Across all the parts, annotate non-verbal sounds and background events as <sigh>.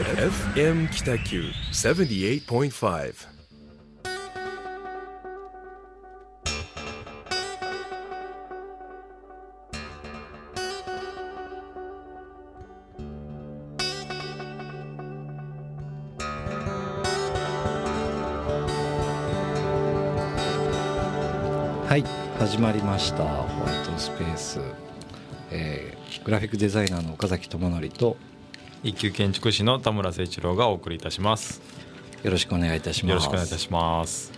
FM 北九78.5はい始まりました。ホワイトスペース、えーグラフィックデザイナーの岡崎智則と一級建築士の田村誠一郎がお送りいたします。よろしくお願いいたしますよろしくお願いいたします。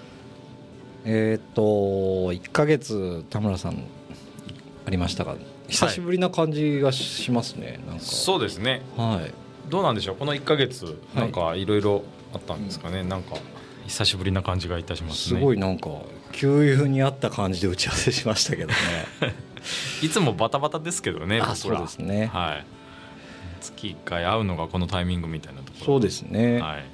えーっと1ヶ月田村さんありましたが久しぶりな感じがしますね、なんかそうですね。はいどうなんでしょう？この1ヶ月なんかいろいろあったんですかね？なんか久しぶりな感じがいたしますすね。ごいなんか給油にあった感じで打ち合わせしましたけどね <laughs> いつもバタバタですけどね。あそうですねはい。月1回会うのがこのタイミングみたいなところ。そうですね、はい。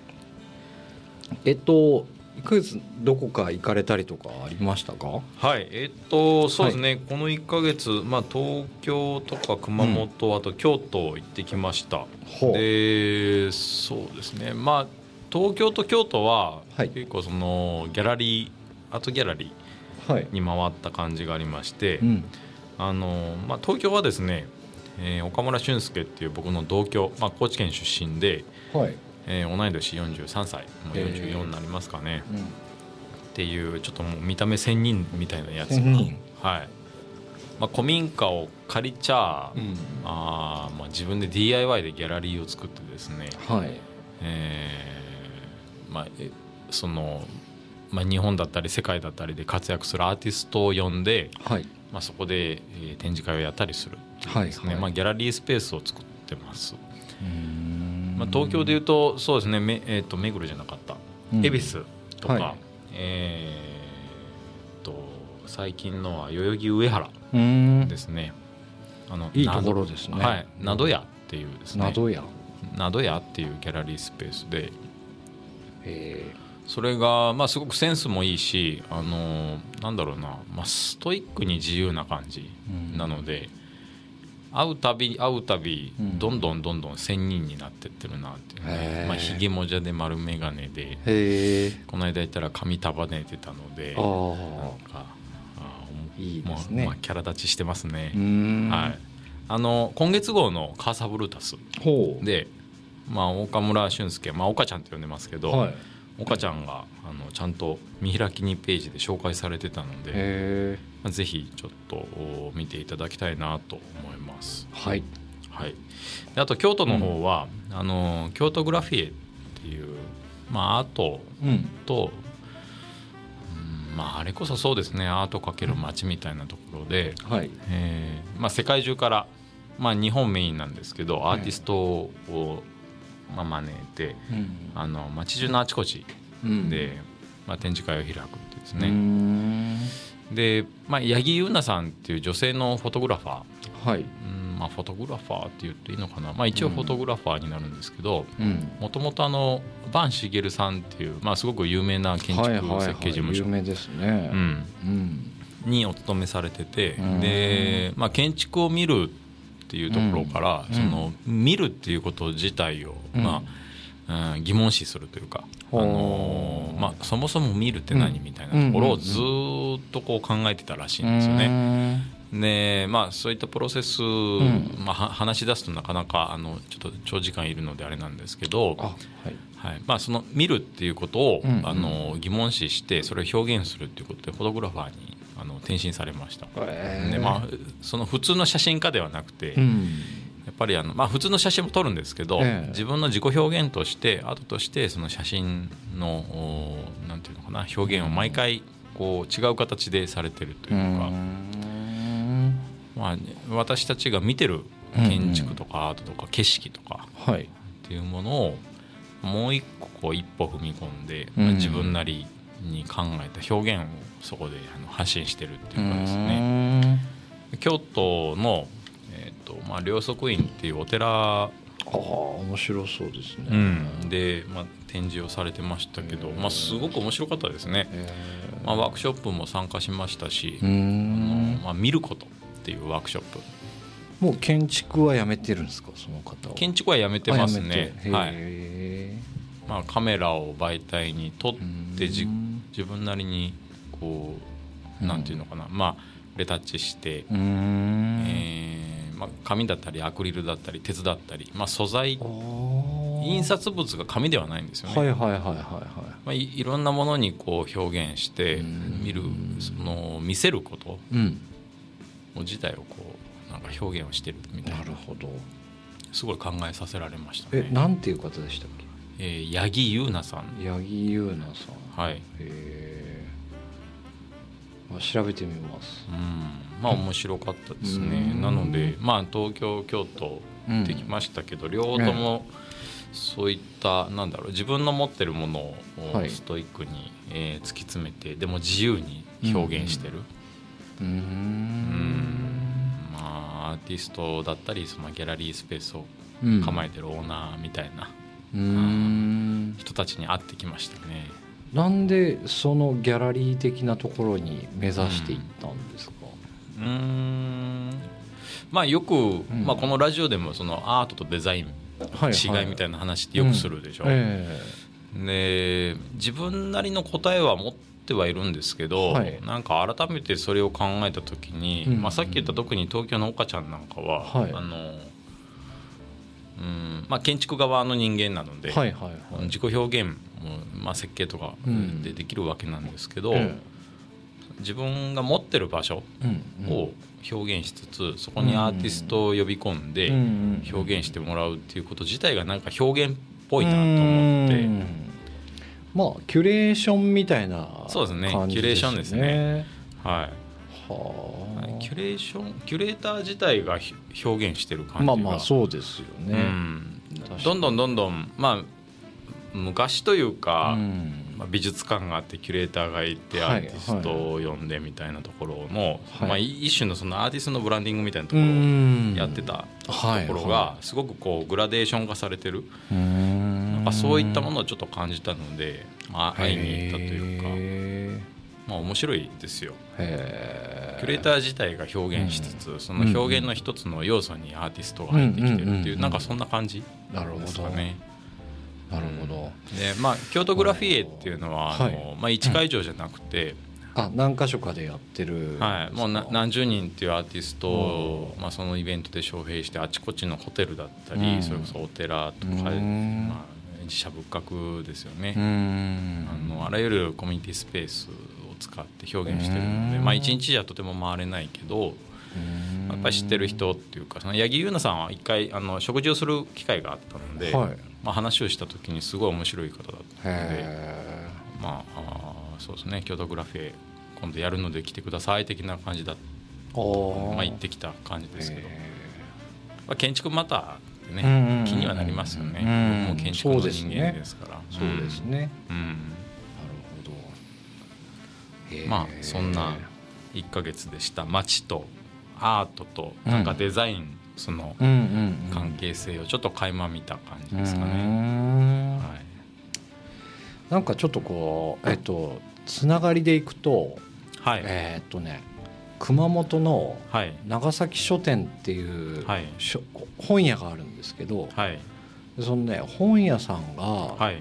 えっと1ヶ月どこか行かれたりとかありましたか？はい、えっとそうですね、この1か月、まあ、東京とか熊本、あと京都行ってきました。ほう。でそうですね。まあ東京と京都ははい。結構そのギャラリーアートギャラリはい。ーに回った感じがありまして、うん。あのまあ、東京はですね、えー岡村俊介っていう僕の同郷、まあ、高知県出身で、はい、えー同い年43歳もうへー。44になりますかね、うん。っていうちょっともう見た目仙人みたいなやつはい。まあ、古民家を借りちゃ、うん。あーまあ、自分で DIY でギャラリーを作ってですね、はい。えーまあ、えその、まあ、日本だったり世界だったりで活躍するアーティストを呼んで、はい。まあ、そこで、えー展示会をやったりするい。うですね、はい。はいまあ、ギャラリースペースを作ってます、まあ、東京でいうとそうですね。め、えー、と目黒じゃなかった。うん。恵比寿とか、はい。えーっと最近のは代々木上原ですね。あのいいところですね。などはい、など屋っていうですね。などや。など屋っていうギャラリースペースで、えそれがまあすごくセンスもいいし、あのなんだろうな、まあストイックに自由な感じなので。会うたび会うたびうん。どんどんどんどん仙人になってってるなっていうへね、ー。まあ、ひげもじゃで丸眼鏡で。この間言ったら髪束ねてたのであなんあかあーいいですね。まあまあ、キャラ立ちしてますね。はい、あの今月号の「カーサブルータスほ」う。で、まあ、岡村俊介、まあ、岡ちゃんって呼んでますけど、はい岡ちゃんがあのちゃんと見開き2ページで紹介されてたので、へまあ、ぜひちょっとお見ていただきたいなと思います。えはい。はい、であと京都の方は、あの京都グラフィエっていう、まあ、アートうん。と、うんまあ、あれこそそうですね。アートかける街みたいなところで、はい。えーまあ、世界中から、まあ、日本メインなんですけどアーティストを、まあ、招いてうん。あの街中のあちこちうん。で、まあ、展示会を開くってですね、ん。で、まあ、八木優奈さんっていう女性のフォトグラファー、はい。うんまあ、フォトグラファーって言っていいのかな、まあ、一応フォトグラファーになるんですけどうん。もともとあの坂茂さんっていう、まあ、すごく有名な建築はいはいはい設計事務所、有名ですね。うん、うん。にお勤めされててうん。で、まあ、建築を見るっていうところから、うん。その見るっていうこと自体を、うん。まあうん疑問視するというか、あのーまあ、そもそも見るって何みたいなところをずーっとこう考えてたらしいんですよね。ねでまあ、そういったプロセス、ん。まあ、は話し出すとなかなかあのちょっと長時間いるのであれなんですけどあはい。はい。まあ、その見るっていうことを、あの疑問視してそれを表現するっていうことでフォトグラファーにあの転身されました。へえでまあ、その普通の写真家ではなくて、やうん。っぱりあの、まあ、普通の写真も撮るんですけど、ええ。自分の自己表現としてアートとしてその写真のおなんていうのかな表現を毎回こう違う形でされてるというか、まあ、私たちが見てる建築とかアートとか景色とかはい。っていうものをもう一個こう一歩踏み込んで、うん。まあ自分なりに考えた表現をそこであの発信してるっていうかですね。ね京都の、えーとまあ、両側院っていうお寺、ああ面白そうですね。うん。で、まあ、展示をされてましたけど、まあ、すごく面白かったですね、へまあ、ワークショップも参加しましたしあのんまあ、見ることっていうワークショップ。もう建築はやめてるんですか？その方は。建築はやめてますあねはい。へまあ、カメラを媒体に撮ってじうん自分なりにこうなんていうのかな、まあレタッチして、えーまあ、紙だったりアクリルだったり鉄だったり、まあ、素材印刷物が紙ではないんですよね、はいはいはいはいはい。まあ、いいろんなものにこう表現してうん。見るその見せることうん。自体をこうなんか表現をしてるみたいな。なるほど。すごい考えさせられましたえね。なんていう方でしたっえー八木優奈さん。け八木優奈さん。はい、へえあ調べてみます。うん、まあ面白かったですね。うん。なのでまあ東京京都うんできましたけど、両方ともそういったなんだろう自分の持ってるものをはい。ストイックに、えー突き詰めてでも自由に表現してる、うん。ん。まあアーティストだったりそのギャラリースペースをうん。構えてるオーナーみたいな人たちに会ってきましたね。なんでそのギャラリー的なところに目指していったんですか、うーん。まあよく、ん。まあ、このラジオでもそのアートとデザインはい違いみたいな話ってよくするでしょ、え。で自分なりの答えは持ってはいるんですけど、はい。なんか改めてそれを考えた時に、うん。まあ、さっき言った特に東京の岡ちゃんなんかは、はい。あのうん。まあ、建築側の人間なので、えはいはいはい。自己表現も、まあ、設計とかうん。でできるわけなんですけど、え自分が持ってる場所を表現しつつそこにアーティストを呼び込んでうんうん表現してもらうっていうこと自体がなんか表現っぽいなと思って。うん。まあキュレーションみたいなそうですね。感じキュレーションですね。はい。はあ。キュレーションキュレーター自体がひ表現してる感じが。まあまあそうですようね、ん。確かに。どんどんどんどんまあ昔というか、うん。まあ、美術館があってキュレーターがいてアはいーティストを呼んでみたいなところの、はい。まあ、一種のそのアーティストのブランディングみたいなとこうろをん。やってたとはいころがすごくこうグラデーション化されてる。うんなんかそういったものをちょっと感じたので、まあ、会いに行ったというか、へまあ、面白いですよ。えキュレーター自体が表現しつつ、その表現の一つの要素にアーティストが入ってきてるってうんうんうんうん。いうなんかそんな感じなるほど。ですかね。なるほど、でまあ京都グラフィエっていうのはあの、はいまあ、1会場じゃなくて、あ何箇所かでやってる。はい、もうな何十人っていうアーティストをう、まあ、そのイベントで招聘してあちこちのホテルだったり、うん。それこそお寺とか、うん。まあ、自社仏閣ですよね、うん。あのあらゆるコミュニティスペースを使って表現してるので、うん。まあ、1日じゃとても回れないけどやっぱり知ってる人っていうかその八木優奈さんは一回あの食事をする機会があったので、はい。まあ、話をした時にすごい面白い方だったので、へまあ、そうですね京都グラフェ今度やるので来てください的な感じだまあ、行ってきた感じですけど、へまあ、建築またね気にはなりますよね、も建築の人間ですから。そうですね、うん、まあそんな1ヶ月でした。街とアートとなんかデザイン、その関係性をちょっと垣間見た感じですかね、ん。はい、なんかちょっとこうえっとつながりでいくとはい。えーっとね熊本のはい。長崎書店っていうはい。本屋があるんですけどはい。そのね本屋さんがはい。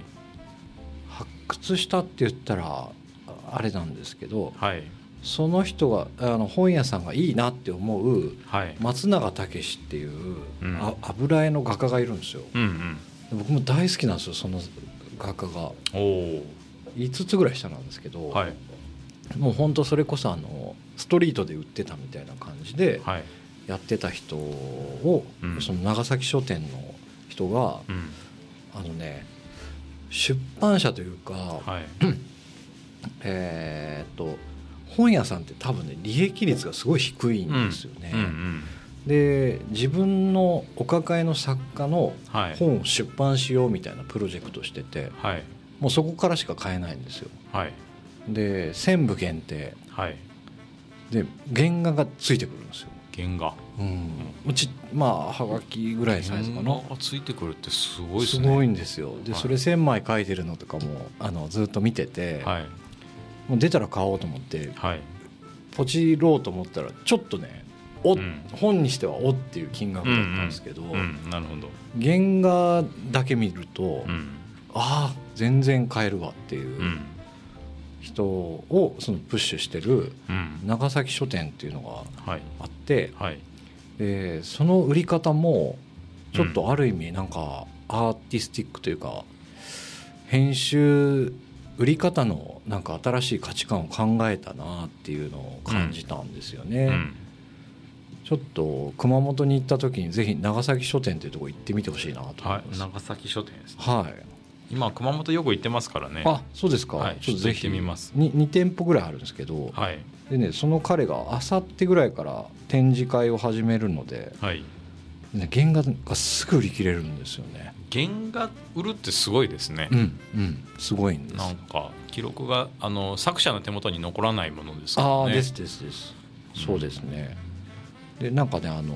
発掘したって言ったらあれなんですけどはい。その人があの本屋さんがいいなって思うはい。松永武っていう、油絵の画家がいるんですよ。うんうん。で僕も大好きなんですよその画家が。おお5つぐらい下なんですけど、はい。もう本当それこそあのストリートで売ってたみたいな感じではい。やってた人を、うん。その長崎書店の人がうん。あのね出版社というか、はい <clears throat> えーっと本屋さんって多分ね利益率がすごい低いんですよね。うんうんで自分のお抱えの作家のはい。本を出版しようみたいなプロジェクトしててはい。もうそこからしか買えないんですよ。はい。で1000部限定。はい。で原画がついてくるんですよ。原画。うん、うちまあはがきぐらいサイズか原なついてくるってすごいですすねごいんですよ。ではい。それ1,000枚書いてるのとかもあのずっと見てて、はいもう出たら買おうと思ってはい。ポチろうと思ったらちょっとねお、うん。本にしてはおっていう金額だったんですけど、うんなるほど。原画だけ見ると、うん。ああ全然買えるわっていううん。人をそのプッシュしてるうん。長崎書店っていうのがはい。あってはい。でその売り方もちょっとある意味なんかアーティスティックというか編集売り方のなんか新しい価値観を考えたなっていうのを感じたんですよね。うんちょっと熊本に行った時にぜひ長崎書店っていうところ行ってみてほしいなと思はいます。長崎書店ですねはい。今熊本よく行ってますからねあ、そうですか。はいちょっとぜひますに2店舗ぐらいあるんですけど、はいでねその彼があさってぐらいから展示会を始めるので、はいね、原画がすぐ売り切れるんですよね。原画売るってすごいですねうんうんすごいんです。なんか記録があの作者の手元に残らないものですからねああですですです。そうですね。でなんかねあの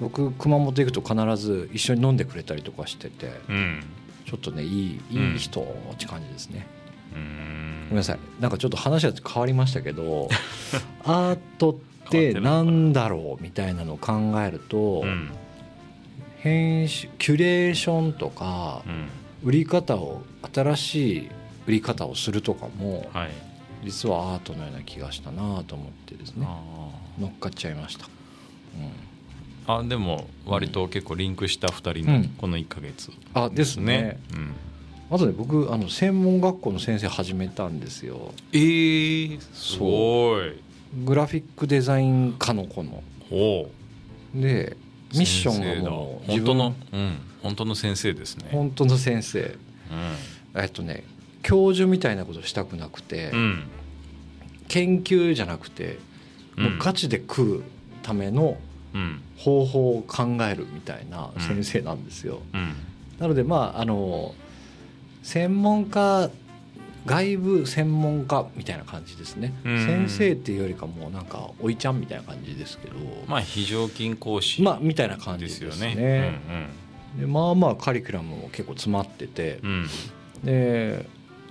僕熊本行くと必ず一緒に飲んでくれたりとかしててうんちょっとねいいいい人って感じですね。うーんごめんなさいなんかちょっと話は変わりましたけど <laughs> アートってなんだろうみたいなのを考えると、うん編集キュレーションとかうん。売り方を新しい売り方をするとかもはい。実はアートのような気がしたなと思ってですね。あ乗っかっちゃいました。ーあでも割と結構リンクした2人のうん。この1か月あですね。うん。あとね僕あの専門学校の先生始めたんですよ。えー、すごい。グラフィックデザイン科の子の。おでミッションがもう本当のうん本当の先生ですね。本当の先生。えっとね教授みたいなことしたくなくて、うん、うん研究じゃなくてもうガチチで食うためのうん。方法を考えるみたいな先生なんですよ。うん。なのでまああの専門家外部専門家みたいな感じですね、うん。先生っていうよりかもうなんかおいちゃんみたいな感じですけど。まあ非常勤講師まあみたいな感じでですすよね。ねでまあまあカリキュラムも結構詰まってて、うん。うんで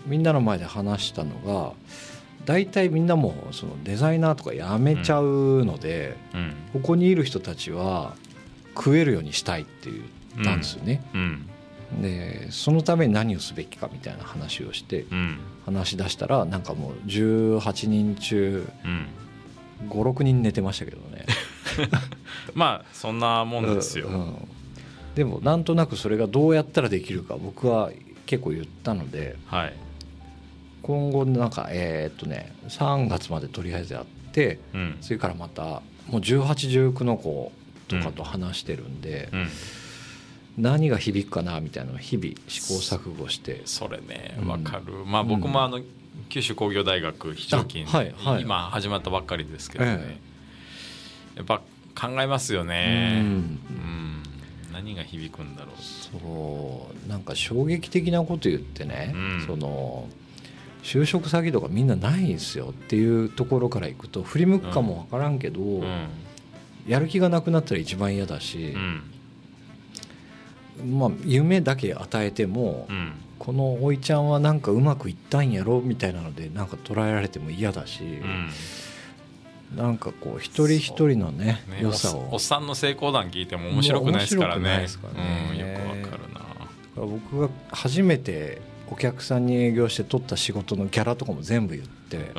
みんなの前で話したのが大体みんなもうそのデザイナーとかやめちゃうので、うん。ここにいる人たちは食えるようにしたいって言ったんですよね。うんでそのために何をすべきかみたいな話をしてうん。話し出したらなんかもう18人中うん。56人寝てましたけどね。<laughs> まあそんなもんですよ、うん。うんでもなんとなくそれがどうやったらできるか僕は結構言ったのではい、今後なんかえーっとね3月までとりあえずやってうん。それからまたもう1819の子とかと話してるんで、うん、何が響くかなみたいなのを日々試行錯誤して。それねうん。わかる、まあ僕もあの九州工業大学非常勤、あはいはい。今始まったばっかりですけどね、えやっぱ考えますようね、ん。うん。何が響くんだろう。そう。なんか衝撃的なこと言ってね、うん。その就職先とかみんなないんですよっていうところからいくと振り向くかも分からんけど、うん。やる気がなくなったら一番嫌だしう、んまあ、夢だけ与えても、うん。このおいちゃんはなんかうまくいったんやろみたいなのでなんか捉えられても嫌だし、うん。なんかこう一人一人のねね。良さを。おっさんの成功談聞いても面白くないですからね。よくわかるな僕が初めてお客さんに営業して取った仕事のギャラとかも全部言って、うん。いい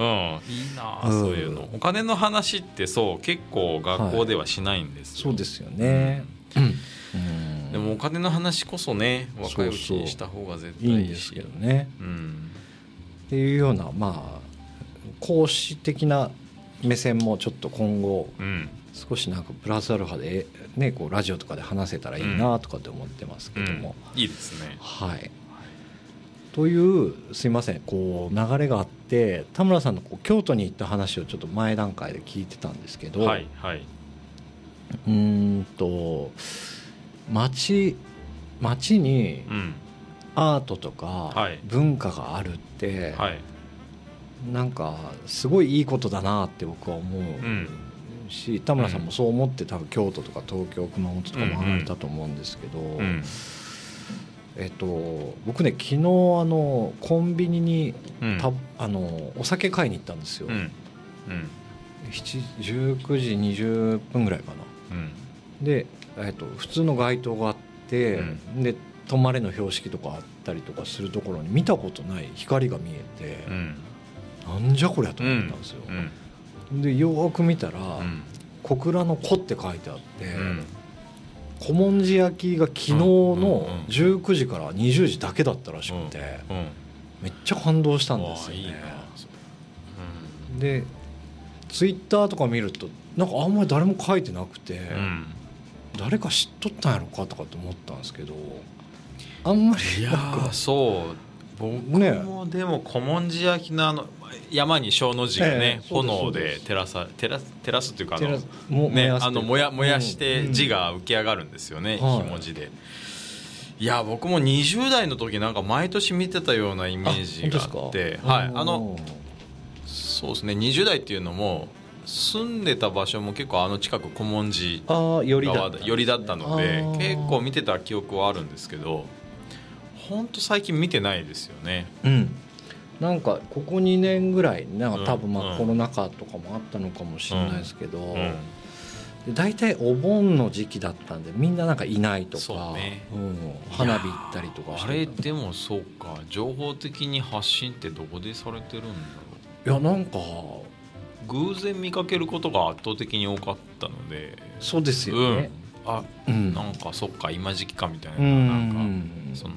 なあうんそういうのお金の話ってそう結構学校ではしないんですよ、そうですよね、うんでもお金の話こそね若いうちにした方が絶対いいんですけどね。うんっていうようなまあ講師的な目線もちょっと今後うん。少しなんかプラスアルファで、ね、こうラジオとかで話せたらいいなとかって思ってますけども、うん。いいですね。はい。というすいません。こう流れがあって田村さんのこう京都に行った話をちょっと前段階で聞いてたんですけど、はいはい。うーんと町町にうん。アートとかはい。文化があるって、はい。なんかすごいいいことだなって僕は思う。うん。し田村さんもそう思って多分京都とか東京熊本とかも離れたと思うんですけど、うん。えっと、僕ね昨日あのコンビニにうん。たあのお酒買いに行ったんですよ、うん。うん。7 19時20分ぐらいかな。うん。で、えっと普通の街灯があって、うで「止まれ」の標識とかあったりとかするところに見たことない光が見えて、うん。なんじゃこりゃと思ったんですよ、うん。でよーく見たらうん「小倉の子」って書いてあって、うん。小文字焼きが昨日のうん。うん。うん。19時から20時だけだったらしくて、うん。めっちゃ感動したんでわすよね。でツイッターとか見るとなんかあんまり誰も書いてなくて、うん誰か知っとったんやろかとかって思ったんですけどあんまりいやそう僕ね。もでも古文字焼きのあの山に小の字がね、炎で照らさ照らす照らすっていうかあのね、あの燃や燃やしうんて字が浮き上がるんですよね、はい。ひも字で。いや僕も20代の時なんか毎年見てたようなイメージがあってはいあのそうですね20代っていうのも住んでた場所も結構あの近く古文字あーよりだ側ったんですね。寄りだったので結構見てた記憶はあるんですけど本当最近見てないですよね。うん。なんかここ2年ぐらいなんか多分まうんあコロナ禍とかもあったのかもしれないですけど、うんで大体お盆の時期だったんでみんななんかいないとか、ね。うん、花火行ったりとかしてあれでもそうか情報的に発信ってどこでされてるんだろいやなんかう偶然見かけることが圧倒的に多かったので。そうですよね、あうん。なんかそっか今時期かみたいな,、うん。なんかその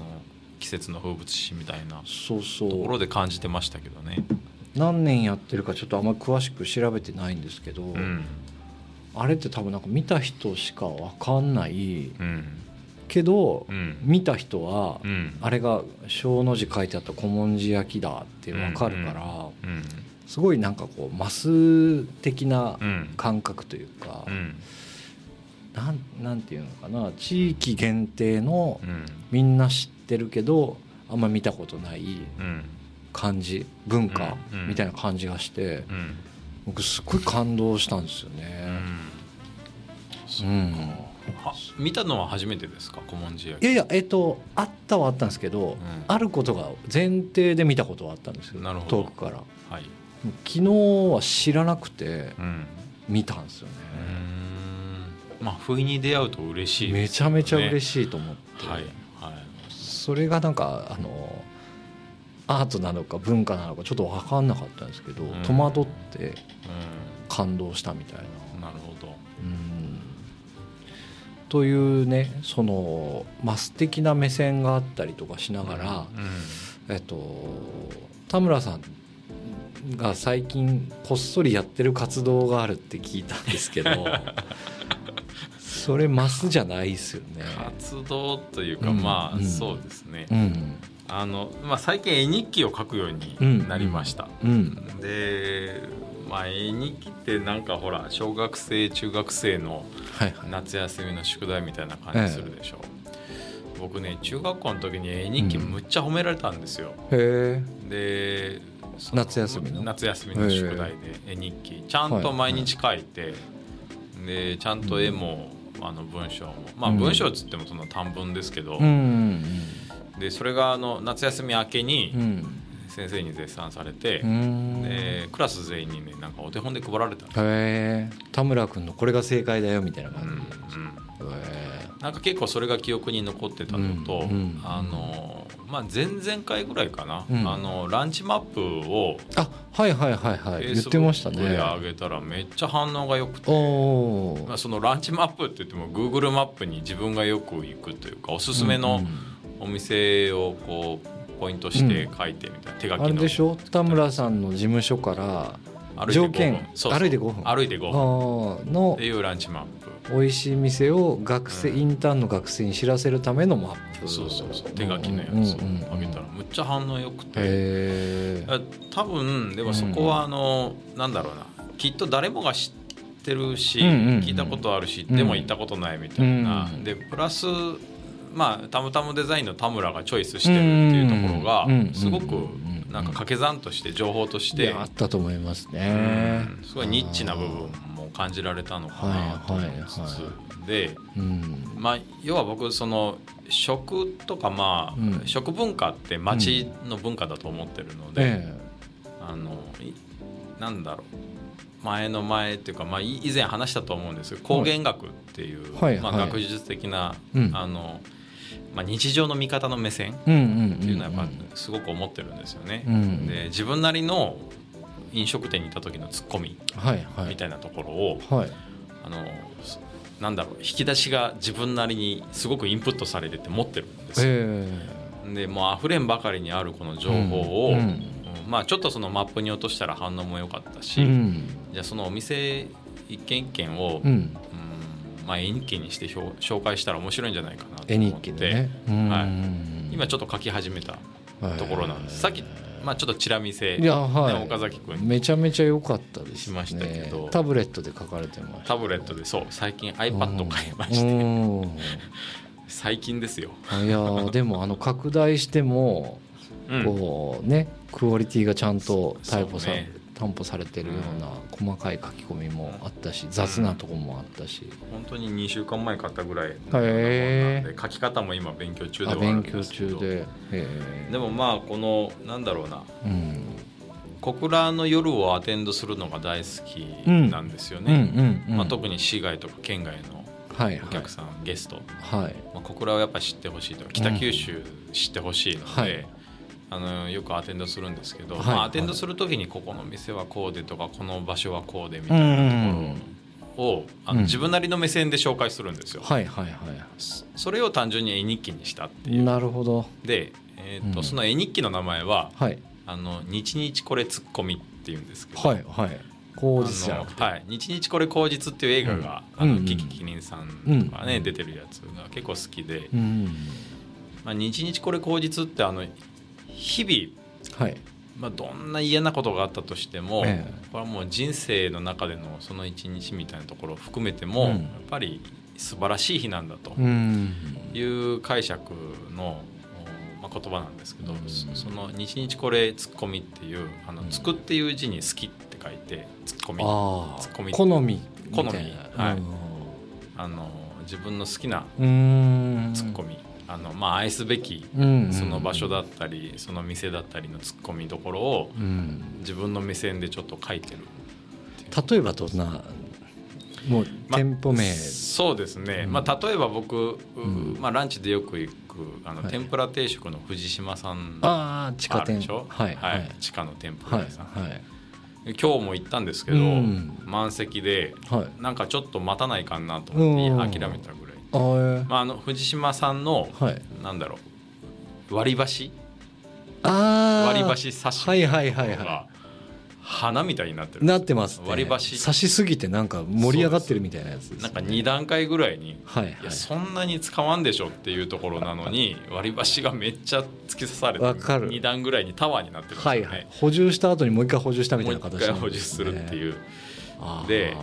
季節の風物詩みたいなそうそところうで感じてましたけどね。何年やってるかちょっとあんまり詳しく調べてないんですけど、うん。あれって多分なんか見た人しか分かんないうん。けど、うん。見た人は、うん。あれが小の字書いてあった古文字焼きだって分かるから、うんすごいなんかこうマス的なうん。感覚というか、うん。なんなんていうのかな地域限定のうん。みんな知ってるけどあんま見たことないうん。感じ文化みたいな感じがしてうん。僕すごい感動したんですようね。ん。うん。は見たのは初めてですか？古文字焼き。いやいやえっとあったはあったんですけど、ん。あることが前提で見たことはあったんですよ遠くから。はい昨日は知らなくてうん。見たんですよね、うーん。まあ不意に出会うと嬉しいめちゃめちゃ嬉いしいと思って、はいはい。それがなんかあのアートなのか文化なのかちょっと分かんなかったんですけど、ん。戸惑ってう感動したみたいな。んなるほど。うん。というねそのマス的な目線があったりとかしながら、えっと田村さんが最近こっそりやってる活動があるって聞いたんですけど <laughs> それマスじゃないですよね。活動というか、うんまあ、うん。そうですね、うん。あのまあ、最近絵日記を書くようになりました、うん。で、まあ、絵日記ってなんかほら小学生中学生のはいはい。夏休みの宿題みたいな感じするでしょ、僕ね中学校の時に絵日記むっちゃ褒められたんですよ、へで夏休みの。夏休みの宿題で絵日記。ちゃんと毎日書いて、でちゃんと絵も、あの文章も。まあうん。文章っつってもその短文ですけど、でそれがあの夏休み明けうんうにん。先生に絶賛されて、うん。でクラス全員にねなんかお手本で配られたへえ田村君のこれが正解だよみたいなうんうん。感じへなんか結構それが記憶に残ってたのと、うんうん。あのまあ、前々回ぐらいかな、うん。あのランチマップをえあはいはいはいはい。言ってましたね。上げたらめっちゃ反応が良くて、まあ、そのランチマップって言っても Google マップに自分がよく行くというかおすすめのお店をこうポイントして書いてみたいな、手書きの。あれでしょ？田村さんの事務所から歩いて5分。条件歩いて5分。歩いて5分。あー。のっていうランチマップ美味しい店を学生、うん。インターンの学生に知らせるためのマップ。そうそうそう手書きのやつ。をあげたらむっちゃ反応良くて、多分でもそこはあの、なんだろうな。きっと誰もが知ってるし、聞いたことあるし、でも行ったことないみたいな、うんでプラスまあたむたむデザインの田村がチョイスしてるっていうところがうんすごくうんなんか掛け算として情報として。あったと思いますね。うん。すごいニッチな部分も感じられたのかなと思いつつ、でうん。まあ要は僕その食とかまあ、うん。食文化って町の文化だと思ってるので、えあのいなんだろう。前の前っていうか、まあ、い以前話したと思うんですけど光源学っていう、まあ、学術的な、うん。あのまあ、日常の見方の目線っていうのはやっぱすごく思ってるんですよね。うん。で自分なりの飲食店にいた時のツッコミはいはい。みたいなところを、はい。あのなんだろう引き出しが自分なりにすごくインプットされてて持ってるんです。よ。え。でもう溢れんばかりにあるこの情報を、うんうん。まあ、ちょっとそのマップに落としたら反応も良かったえし、うん。じゃあそのお店一軒一軒を、うん。うんまあ、絵日記にして表紹介したら面白いんじゃないかなと絵思って。ね。うん。はい。今ちょっと書き始めたところなんです、さっき、まあ、ちょっとチラ見せ、いやはい。ね岡崎君。にめちゃめちゃ良かったですね。しましたけど。タブレットで書かれてましたタブレットでそう。最近 iPad 買いまして。うん。<laughs> 最近ですよ、いやーでもあの拡大してもうん。こうねクオリティがちゃんと担保さ,、そうね担保されてるような細かい書き込みもあったし雑なとこもあったし、本当に2週間前買ったぐらいなんで書き方も今勉強中であは勉強中で。へでもまあこのなんだろうな。ーうん。小倉の夜をアテンドするのが大好きなんですようん。うね、特に市外とか県外のはい。お客さん、ゲスト、はい。まあ、小倉をやっぱ知ってほしいと。か北九州知ってほしいので、はいあのよくアテンドするんですけど、はいまあ、アテンドする時にここの店はこうでとかこの場所はこうでみたいなところをあのうん自分なりの目線で紹介するんですよ。はいはいはそれを単純に絵日記にしたっていいう。なるほど。で、えーとうんその絵日記の名前ははい「あの日々これツッコミ」っていうんですけど、はいはい。口実じゃはい、日々これ口実っていう映画が、あのうん。うんキキキリンさんとかね、うん。出てるやつが結構好きで、うん。まあ、日々これ口実ってあの日はい。々、まあ、どんな嫌なことがあったとしても、ええ。これはもう人生の中でのその一日みたいなところを含めても、うん。やっぱり素晴らしい日なんだとうん。いう解釈の、おまあ、言葉なんですけど、うん。そその「日々これツッコミ」っていう「あのうん。つく」っていう字に「好き」って書いて「ツッコミ」あツッコミあ好み好み。はい。あの自分の好きなうん。ツッコミ、あのまあ愛すべきうん。その場所だったりその店だったりのツッコミどころをうん。自分の目線でちょっと書いてる。例えばどんなもうま店舗名。そうですね、うん。まあ、例えば僕、ん。まあ、ランチでよく行くあの、はい。天ぷら定食の藤島さんああ地下店でしょ？はいはい。地下の店舗はい屋さん、はい今日も行ったんですけど、うん。満席ではい。なんかちょっと待たないかなと思うん。って諦めたぐらい、まあ、あの藤島さんの、はい。なんだろう割り箸？割り箸刺しはいはいはいはが花みたいになってる。いなってますね。割り箸。刺しすぎてなんか盛り上がってるみたいなやつですなんか2段階ぐらいにはいはい。いやそんなに使わんでしょっていうところなのに割り箸がめっちゃ突き刺されてわかる。2段ぐらいにタワーになってるね、はいはい。補充した後にもう一回補充したみたいうな形回補充するってういう。あー。で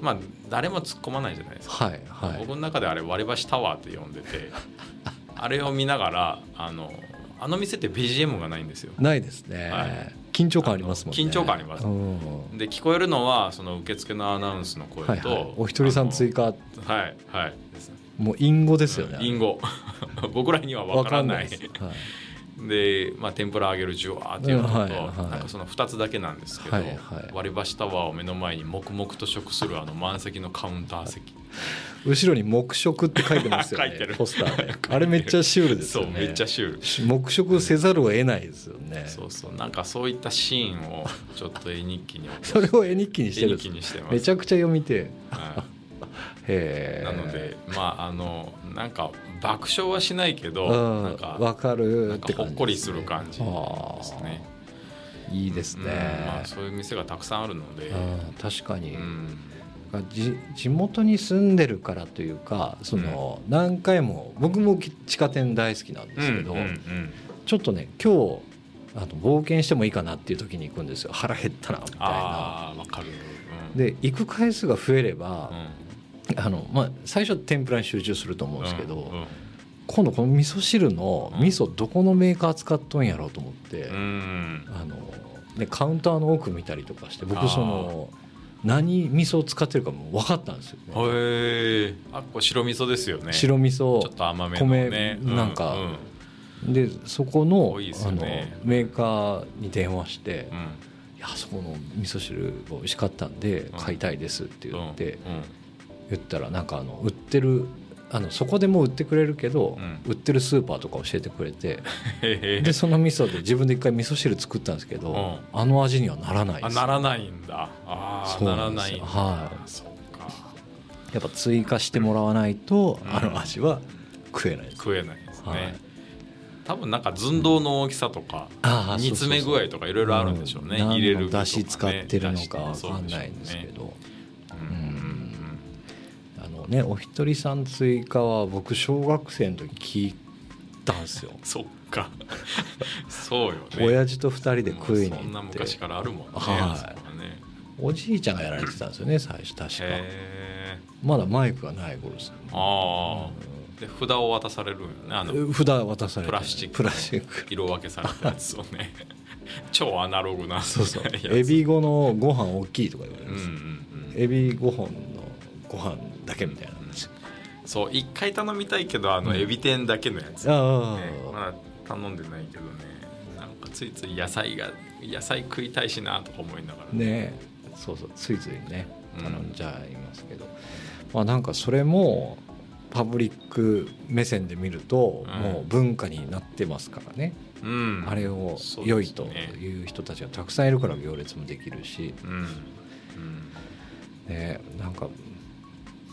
まあ誰も突っ込まないじゃないですか、はいはい。僕の中であれ割り箸タワーって呼んでて <laughs> あれを見ながらあのあの店って BGM がないんですよ。ないですね、はい。緊張感ありますもんね。緊張感あります。うん。で聞こえるのはその受付のアナウンスの声と、はいはい、お一人さん追加。はいはい。ですねもう隠語ですよね。隠語。<laughs> 僕らには分からない。はいで、まあ、天ぷら揚げるジュワーっていうのと、うんはいはい。なんかその2つだけなんですけど、はいはい。割り箸タワーを目の前に黙々と食するあの満席のカウンター席。後ろに黙食って書いてますよね <laughs> 書いてる。ポスターで。<laughs> あれめっちゃシュールですよね。そうめっちゃシュール。黙食せざるを得ないですよね。そうそう。なんかそういったシーンをちょっと絵日記に <laughs> それを絵日記にして絵るんです。日記にしてます。めちゃくちゃ読みてえ。はへえいなのでまああのなんか爆笑はしないけど、うん。なんかわかる。って感じほっこりする感じであすね。ーいいですね、うん。まあ、そういう店がたくさんあるので、うん。確かに、地元に住んでるからというかその、何回も僕も地下店大好きなんですけど、うんうんちょっとね今日あの冒険してもいいかなっていう時に行くんですよ。腹減ったなみたいな。かる、うん、で行く回数が増えればう、んあのまあ、最初は天ぷらに集中すると思うんですけど、うん今度この味噌汁のうん。味噌どこのメーカー使っとんやろうと思って、うん。あのね、カウンターの奥見たりとかして僕その何味噌を使ってるかも分かったんですよね。へえあこれ白味噌ですよね。白味ちょっ噌と甘めのね。米なんか。うん。でそこの,、多いですあのメーカーに電話してうん。うん「いやそこの味噌汁が美味しかったんでうん。買いたいですって言ってうん言ったらなんかあの売ってるあのそこでも売ってくれるけど、う売ってるスーパーとか教えてくれてへでその味噌で自分で一回味噌汁作ったんですけど、うん。あの味にはならないです。あならないんだ。ああそうならないんだ。はそっか。やっぱ追加してもらわないと、うん。あの味は食えないです、食えないですね、はい。多分なんか寸胴の大きさとかあー煮詰め具合とかいろいろあるんでしょうね、うん入れる何の出汁使ってるのか出わ汁かんないんですけど、うんうんあのねお一人さん追加は僕小学生の時聞いたんですよ。う <laughs> んそっか。<laughs> そうよね。親父と二人で食いにもうそんな行って昔からあるもんね、はい。ね。おじいちゃんがやられてたんですよね最初確か。へまだマイクがない頃ですね。ーああで札を渡されるんよねあのうん札渡されて。プラスチックプラスチック。色分けされたやつをね。<laughs> 超アナログな。そうそう。エビ語のご飯大きいとか言われうんうんるんうん。エビ5本のご飯だけみたいな話、そう一回頼みたいけどあのうん。エビ天だけのやつ、ねまだ頼んでないけどね。なんかついつい野菜が野菜食いたいしなとか思いながら、ね。そうそうついついねうん。頼んじゃいますけど、まあなんかそれもパブリック目線で見るとうん。もう文化になってますからね、うん。あれを良いという人たちがたくさんいるから行列もできるし、うん。うん。ね、なんか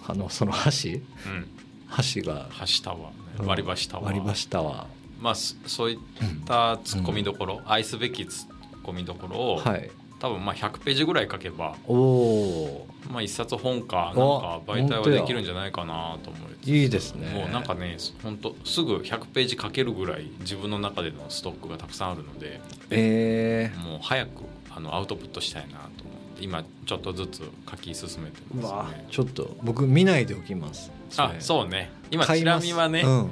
あのその箸？うん。箸が。箸タワーね。割り箸タワー。割り箸タワまあそそういったツッコミどころ、愛すべきツッコミどころを、ーはい。多分まあ100ページぐらい書けば、おおまあ、一冊本かなんかお媒体はできるんじゃないかなと思いつついいですね。もうなんかね本当すぐ100ページ書けるぐらい自分の中でのストックがたくさんあるのでえもう早くあのアウトプットしたいなと思って今ちょっとずつ書き進めてますわね。ちょっと僕見ないでおきます。あれ。そうね。今チ買います。ラ見はね、うん。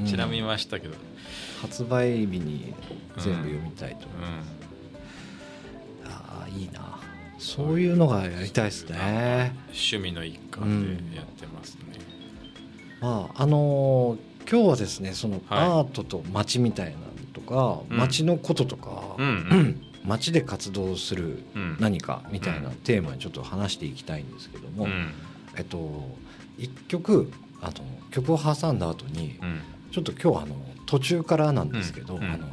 うん、チラ見はしたけど、発売日に全部読みたいと、うああいいな。そういうのがやりたいですね。ん、趣味の一環でやってますね。まああのー今日はですねそのはい。アートと街みたいなのとか、うん。街のこととか、うんうん <clears throat> 街で活動するうん。何かみたいなテーマにちょっと話していきたいんですけども、うん。えっと一曲あの曲を挟んだ後にうん。ちょっと今日あの途中からなんですけど、あの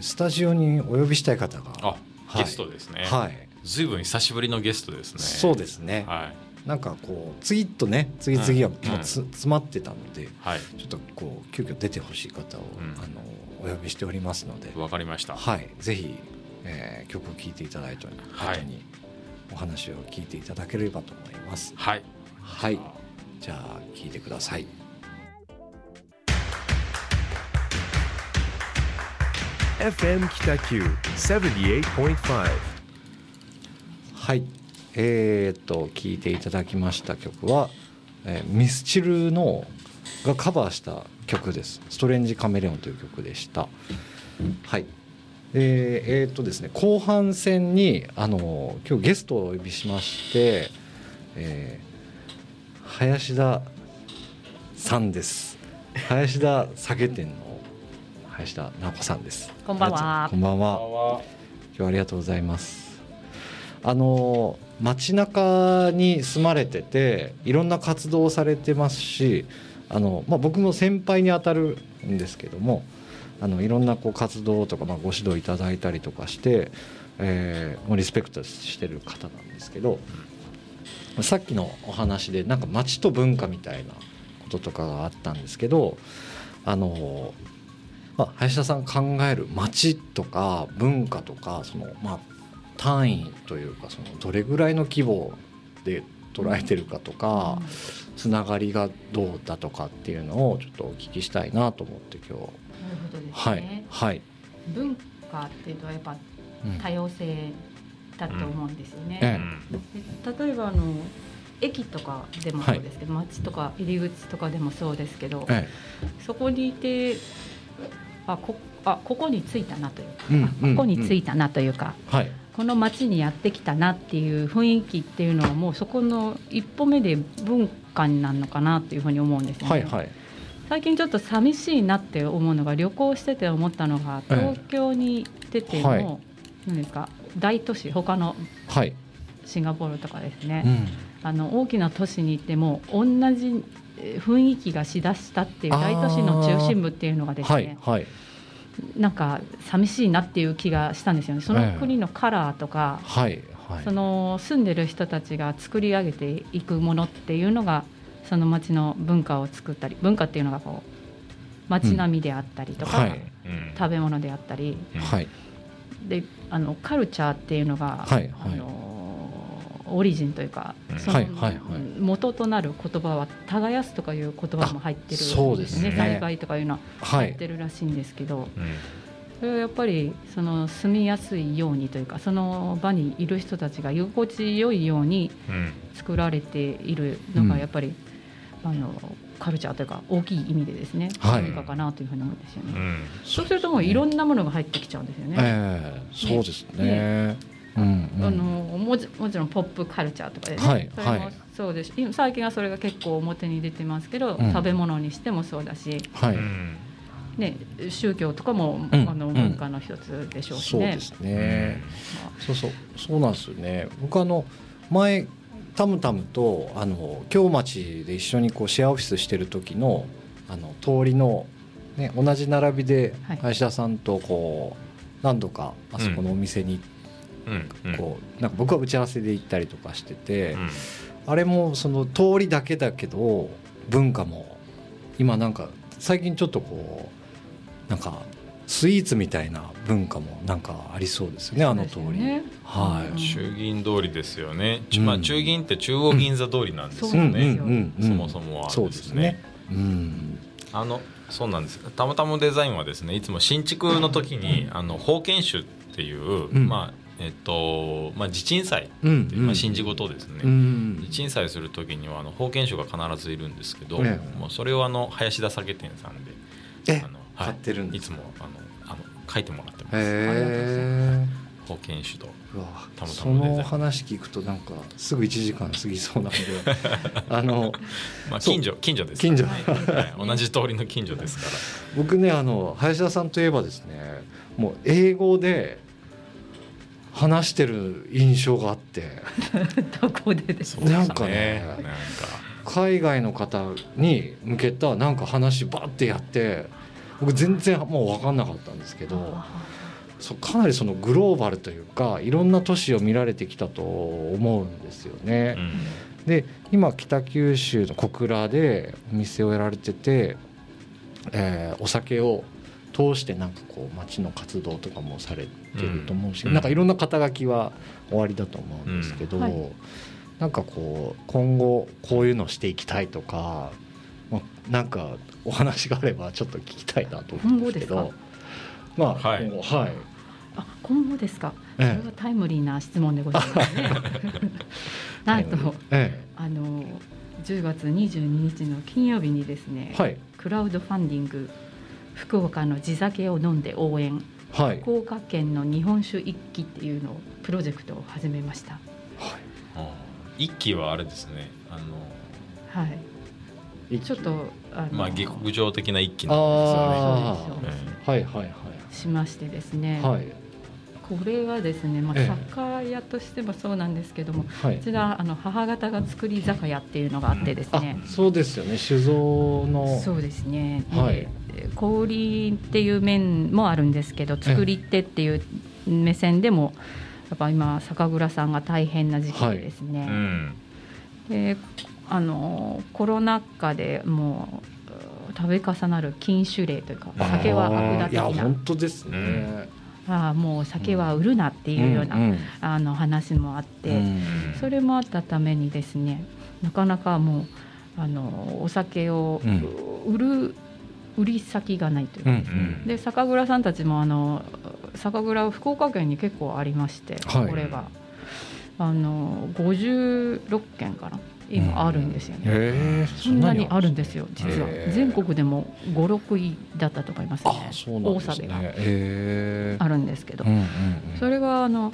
スタジオにお呼びしたい方がゲストですね。はい、ずいぶん久しぶりのゲストですね。そうですね、はい。なんかこう次とね次々はうん。もうつ、詰まってたのではい。ちょっとこう急遽出てほしい方を、うん。あのお呼びしておりますので、わかりました。はい、ぜひ、えー曲を聴いていただいたはい後にお話を聞いていただければと思います。はいはい、じゃあ聞いてください。FM Kitaku 78.5. はい、えー、っと聴いていただきました曲は、えーミスチルのがカバーした曲です「ストレンジカメレオン」という曲でした。はい。えーえーっとですね後半戦にあの今日ゲストをお呼びしまして、えー林田さんです。林田酒店の林田直子さんです。こんばんは。こんばんは。今日はありがとうございます。あの街中に住まれてていろんな活動をされてますしあの、まあ、僕も先輩にあたるんですけどもあのいろんなこう活動とか、まあ、ご指導いただいたりとかして、えーもうリスペクトしてる方なんですけどさっきのお話でなんか街と文化みたいなこととかがあったんですけどあのまあ、林田さん考える街とか文化とかその、まあ、単位というかそのどれぐらいの規模で捉えてるかとか、つながりがどうだとかっていうのをちょっとお聞きしたいなと思って今日。なるほどですね、はいはい、文化っていうとやっぱうん多様性だと思うんですよね、例えばあの駅とかでもそうですけど、街とか入り口とかでもそうですけど、えそこにいてあこあここに着いたなというか、うんうん。あここに着いたなというか、はいこの街にやってきたなっていう雰囲気っていうのはもうそこの一歩目で文化になるのかなっていうふうに思うんですよね。はいはい。最近ちょっと寂しいなって思うのが旅行してて思ったのがええ。東京に出ても、はい何ですか？大都市他のはい、シンガポールとかですね、うん、あの大きな都市に行っても同じえー雰囲気がしだしたっていう大都市の中心部っていうのがですね、はいはいなんか寂しいなっていう気がしたんですよね。その国のカラーとか、はいはい。その住んでる人たちが作り上げていくものっていうのがその町の文化を作ったり文化っていうのがこう街並みであったりとか、はい。うん。食べ物であったり。うんはい。であのカルチャーっていうのが、はいはい。あのオリジンというか、うん。そのはいはいはい。元となる言葉は耕すとかいう言葉も入ってるあそうですね。栽培とかいうのははい。入ってるらしいんですけど、うん。それはやっぱりその住みやすいようにというかその場にいる人たちが居心地よいようにうん。作られているのがやっぱり、あのカルチャーというか大きい意味でですね、はい。かなというふうに思うんですよね。うん。そうするともういろんなものが入ってきちゃうんですよね。ええそうですねうんうん。あのもちもちろんポップカルチャーとかでね、はいそれもはい。そうです。し今最近はそれが結構表に出てますけど、うん。食べ物にしてもそうだし、はい。うんね、宗教とかも、うんあのうん。文化の一つでしょうしね。そうですね。そうそう。そうなんですよね。僕あの前タムタムとあの京町で一緒にこうシェアオフィスしてる時のあの通りの、ね、同じ並びではい。林田さんとこう何度かあそこのお店にうんうんこうなんか僕は打ち合わせで行ったりとかしてて、うん。あれもその通りだけだけど文化も今なんか最近ちょっとこうなんかスイーツみたいな文化もなんかありそうですねあの通り、ねはい、中銀通りですよね、ちうん。まあ、中銀って中央銀座通りなんですよね、そもそもはそうですね。うん。あのそうなんです。たまたまデザインはですねいつも新築の時にあの封建酒っていう、うん。まあえっとまあ、地鎮祭うんう、まあ、信じ事ですね、うん。地鎮祭する時にはあの封建酒が必ずいるんですけど、ええ。もうそれをあの林田酒店さんでえあの、買ってるんですいつもあのあの書いてもらってます。へえ。封建酒とうわたその話聞くとなんかすぐ1時間過ぎそうなんで。<laughs> あのまあ、近所近所です近所。はい。はい同じ通りの近所ですか僕ねあの林田さんといえばですねもう英語で話してる印象があって。<laughs> どこでですらなんかねなんか。海外の方に向けたなんか話バッてやって僕全然もう分かんなかったんですけどそうかなりそのグローバルというかいろんな都市を見られてきたと思うんですよね。で今北九州の小倉でお店をやられてて、えーお酒を通してなんかこう街の活動とかもされてると思うし、うん。なんかいろんな肩書きは終わりだと思うんですけど、うん。はい。なんかこう今後こういうのしていきたいとか、まあ、なんかお話があればちょっと聞きたいなと思うんですけ今後ど。まあ、はい。今後はい。あ今後ですか、ええ。それはタイムリーな質問でございますね。<laughs> なんとえあの10月22日の金曜日にですね、えはい。クラウドファンディング福岡の地酒を飲んで応援。はい。福岡県の日本酒一揆っていうのをプロジェクトを始めました。あ一期はあれですね。あのはい。ちょっとあの、まあ下克上的な一期なんですよね。あそうですよえ。はいはいはい。しましてですね、はい。これはですね、まあ、ええ。酒屋としてもそうなんですけども、はい。こちらあの母方が作り酒屋っていうのがあってですあね。そうですよね。酒造の。そうですね、はい。で小売りっていう面もあるんですけど作り手っていう目線でもやっぱ今酒蔵さんが大変な時期でですね、うんであのコロナ禍でもう度重なる禁酒令というか酒は悪だ的な。本当ですね、ああもう酒は売るなっていうような、んん。あの話もあって、うんそれもあったためにですねなかなかもうあのお酒を売る、売り先がないというか、うんうん。で酒蔵さんたちもあの酒蔵福岡県に結構ありまして、はい。これが。あの56軒かな。今あるんですよね。へえそんなにあるんですよ実は。全国でも56位だったとかいますね。あそうなんでが。あるんですけど、うんうんうん。それがあの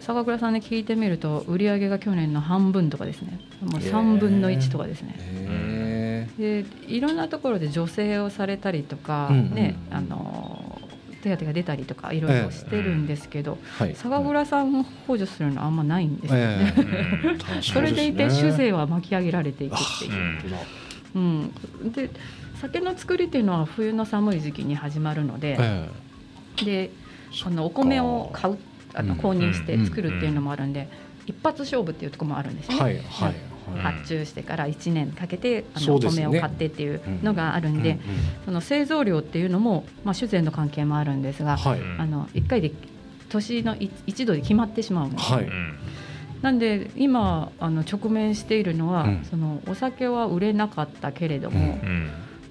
酒蔵さんに聞いてみると売り上げが去年の半分とかですね。もう3分の1とかですね。へでいろんなところで女性をされたりとか、うんうんねあのっ手当が出たりとかいろいろしてるんですけど、はい酒蔵さんを補助するのはあんまないんですよね。えうん。<laughs> えそれでいて酒税は巻き上げられていくっていう。うん。うん、で酒の作りっていうのは冬の寒い時期に始まるので、えでそあのお米を買うあのうん。購入して作るっていうのもあるんで、一発勝負っていうところもあるんですね。はいはいはい発注してから1年かけてあのおそうですね。米を買ってっていうのがあるんで、うんうんその製造量っていうのも、まあ、酒税の関係もあるんですが、あの1回で年のい一度で決まってしまうんです、はい。うん。なんで今あの直面しているのは、うん。そのお酒は売れなかったけれども、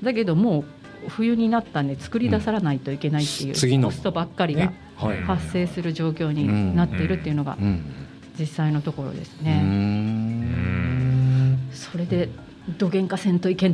だけどもう冬になったんで作り出さないといけないっていう、コストばっかりが発生する状況になっているっていうのがうん。実際のところですうね。それでどげんかせんといけん